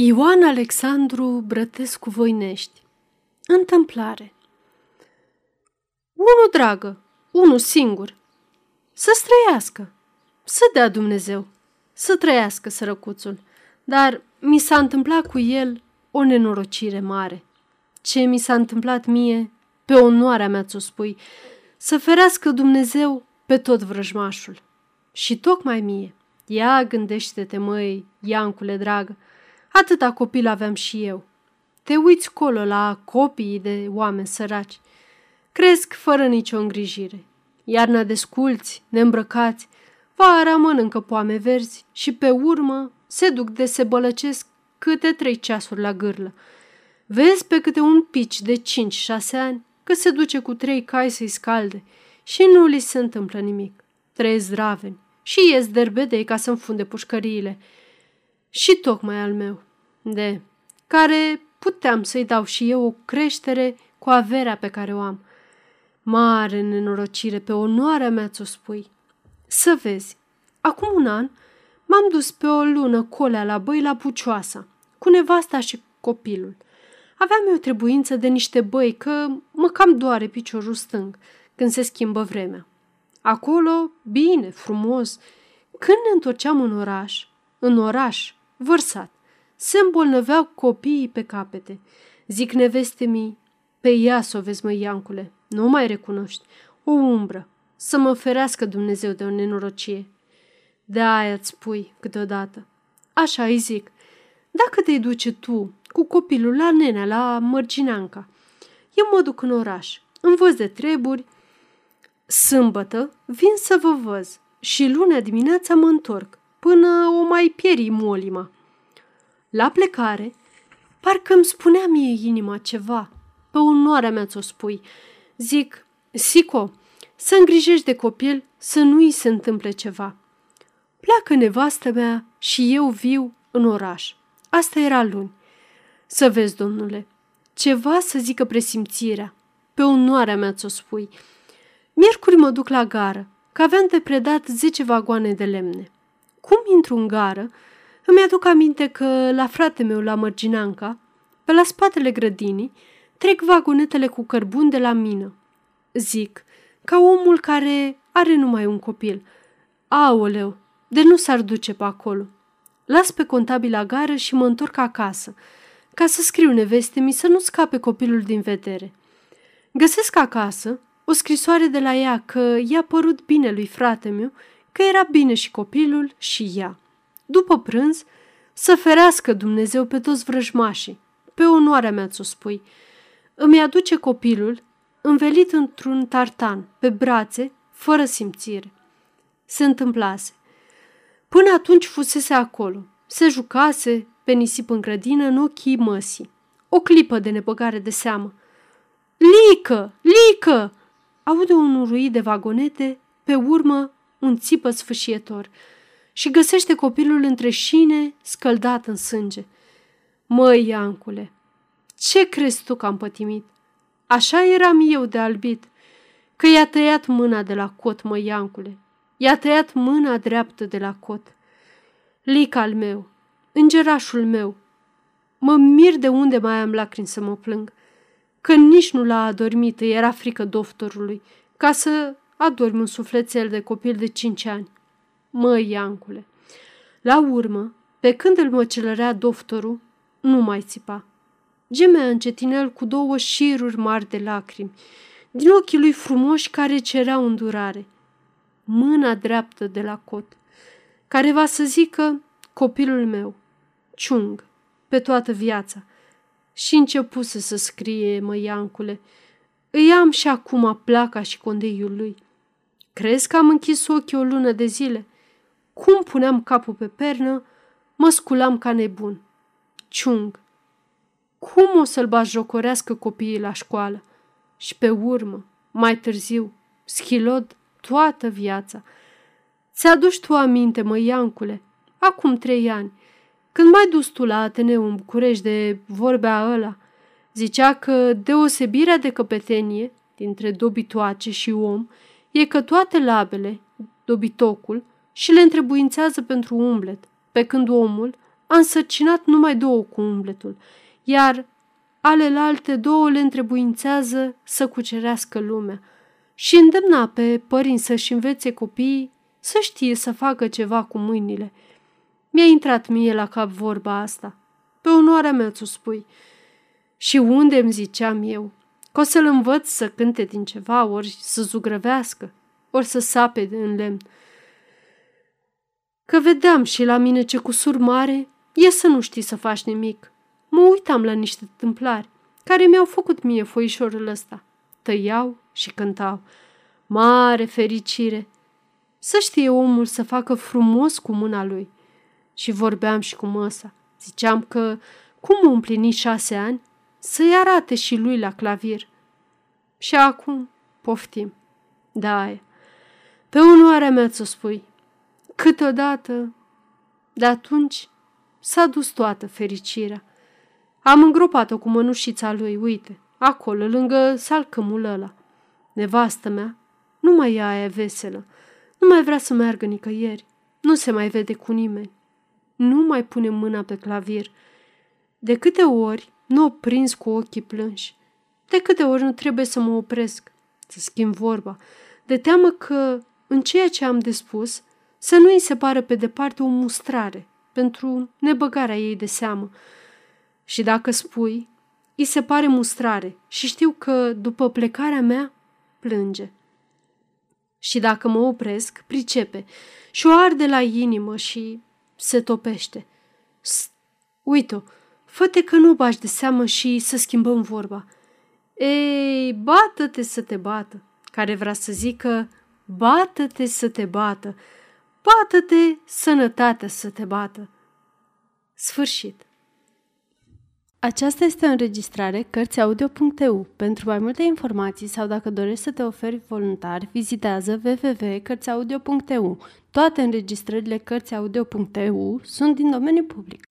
Ioan Alexandru Brătescu Voinești. Întâmplare. Unu dragă, unul singur, să străiască, să dea Dumnezeu, să trăiască sărăcuțul, dar mi s-a întâmplat cu el o nenorocire mare. Ce mi s-a întâmplat mie, pe onoarea mea ți-o spui, să ferească Dumnezeu pe tot vrăjmașul. Și tocmai mie, ia gândește-te, măi, Iancule dragă, Atâta copil aveam și eu. Te uiți colo la copiii de oameni săraci. Cresc fără nicio îngrijire. Iarna desculți, neîmbrăcați, vara mănâncă poame verzi și pe urmă se duc de se bălăcesc câte trei ceasuri la gârlă. Vezi pe câte un pici de cinci-șase ani că se duce cu trei cai să-i scalde și nu li se întâmplă nimic. Trei zdraveni și ies derbedei ca să înfunde pușcăriile. Și tocmai al meu de care puteam să-i dau și eu o creștere cu averea pe care o am. Mare nenorocire, pe onoarea mea ți-o spui. Să vezi, acum un an m-am dus pe o lună colea la băi la Pucioasa, cu nevasta și copilul. Aveam eu trebuință de niște băi că mă cam doare piciorul stâng când se schimbă vremea. Acolo, bine, frumos. Când ne întorceam în oraș, în oraș, vărsat, se îmbolnăveau copiii pe capete. Zic neveste mi, pe ea să o vezi, mă, Iancule, nu mai recunoști, o umbră, să mă ferească Dumnezeu de o nenorocie. De aia îți spui câteodată. Așa îi zic. Dacă te duce tu cu copilul la nenea, la Mărginanca, eu mă duc în oraș, învăț de treburi, sâmbătă vin să vă văz și luna dimineața mă întorc, până o mai pieri molima. La plecare, parcă îmi spunea mie inima ceva. Pe onoarea mea ți-o spui. Zic, Sico, să îngrijești de copil, să nu îi se întâmple ceva. Pleacă nevastă mea și eu viu în oraș. Asta era luni. Să vezi, domnule, ceva să zică presimțirea. Pe onoarea mea ți-o spui. Miercuri mă duc la gară, că aveam de predat zece vagoane de lemne. Cum intru în gară, îmi aduc aminte că la frate meu la Mărginanca, pe la spatele grădinii, trec vagonetele cu cărbun de la mină. Zic, ca omul care are numai un copil. Aoleu, de nu s-ar duce pe acolo. Las pe contabil la gară și mă întorc acasă, ca să scriu neveste mi să nu scape copilul din vedere. Găsesc acasă o scrisoare de la ea că i-a părut bine lui frate meu, că era bine și copilul și ea. După prânz, să ferească Dumnezeu pe toți vrăjmașii. Pe onoarea mea ți-o spui. Îmi aduce copilul, învelit într-un tartan, pe brațe, fără simțire. Se întâmplase. Până atunci fusese acolo. Se jucase pe nisip în grădină în ochii măsii. O clipă de nebăgare de seamă. Lică! Lică! Aude un uruit de vagonete, pe urmă un țipă sfâșietor și găsește copilul între șine, scăldat în sânge. Măi, Iancule, ce crezi tu că am pătimit? Așa eram eu de albit, că i-a tăiat mâna de la cot, măi, Iancule. I-a tăiat mâna dreaptă de la cot. Lic al meu, îngerașul meu, mă mir de unde mai am lacrimi să mă plâng, că nici nu l-a adormit, era frică doctorului, ca să adormi un sufletel de copil de cinci ani. Măi, Iancule! La urmă, pe când îl măcelărea doctorul, nu mai țipa. Gemea încetinel cu două șiruri mari de lacrimi, din ochii lui frumoși care cereau îndurare. Mâna dreaptă de la cot, care va să zică copilul meu, ciung, pe toată viața. Și începuse să scrie, mă, Iancule, îi am și acum placa și condeiul lui. Crezi că am închis ochii o lună de zile? Cum puneam capul pe pernă, mă sculam ca nebun. Ciung, cum o să-l jocorească copiii la școală? Și pe urmă, mai târziu, schilod toată viața. Ți-aduci tu aminte, mă, Iancule, acum trei ani, când mai dus tu la Ateneu în București de vorbea ăla, zicea că deosebirea de căpetenie dintre dobitoace și om e că toate labele, dobitocul, și le întrebuințează pentru umblet, pe când omul a însărcinat numai două cu umbletul, iar alelalte două le întrebuințează să cucerească lumea și îndemna pe părinți să-și învețe copiii să știe să facă ceva cu mâinile. Mi-a intrat mie la cap vorba asta. Pe onoarea mea ți-o spui. Și unde îmi ziceam eu? Că o să-l învăț să cânte din ceva, ori să zugrăvească, ori să sape în lemn. Că vedeam și la mine ce cusur mare e să nu știi să faci nimic. Mă uitam la niște tâmplari care mi-au făcut mie foișorul ăsta. Tăiau și cântau. Mare fericire! Să știe omul să facă frumos cu mâna lui. Și vorbeam și cu măsa. Ziceam că, cum împlini șase ani, să-i arate și lui la clavir. Și acum poftim. Da, aia. Pe onoarea mea ți-o spui. Câteodată, de atunci, s-a dus toată fericirea. Am îngropat-o cu mănușița lui, uite, acolo, lângă salcămul ăla. Nevastă mea, nu mai e aia veselă, nu mai vrea să meargă nicăieri, nu se mai vede cu nimeni, nu mai pune mâna pe clavir. De câte ori nu o prins cu ochii plânși, de câte ori nu trebuie să mă opresc, să schimb vorba, de teamă că, în ceea ce am de spus, să nu îi se pară pe departe o mustrare pentru nebăgarea ei de seamă. Și dacă spui, îi se pare mustrare și știu că, după plecarea mea, plânge. Și dacă mă opresc, pricepe și o arde la inimă și se topește. Uite-o, fă că nu bași de seamă și să schimbăm vorba. Ei, bată-te să te bată, care vrea să zică, bată-te să te bată, bată-te sănătatea să te bată. Sfârșit. Aceasta este o înregistrare Cărțiaudio.eu. Pentru mai multe informații sau dacă dorești să te oferi voluntar, vizitează www.cărțiaudio.eu. Toate înregistrările Cărțiaudio.eu sunt din domeniu public.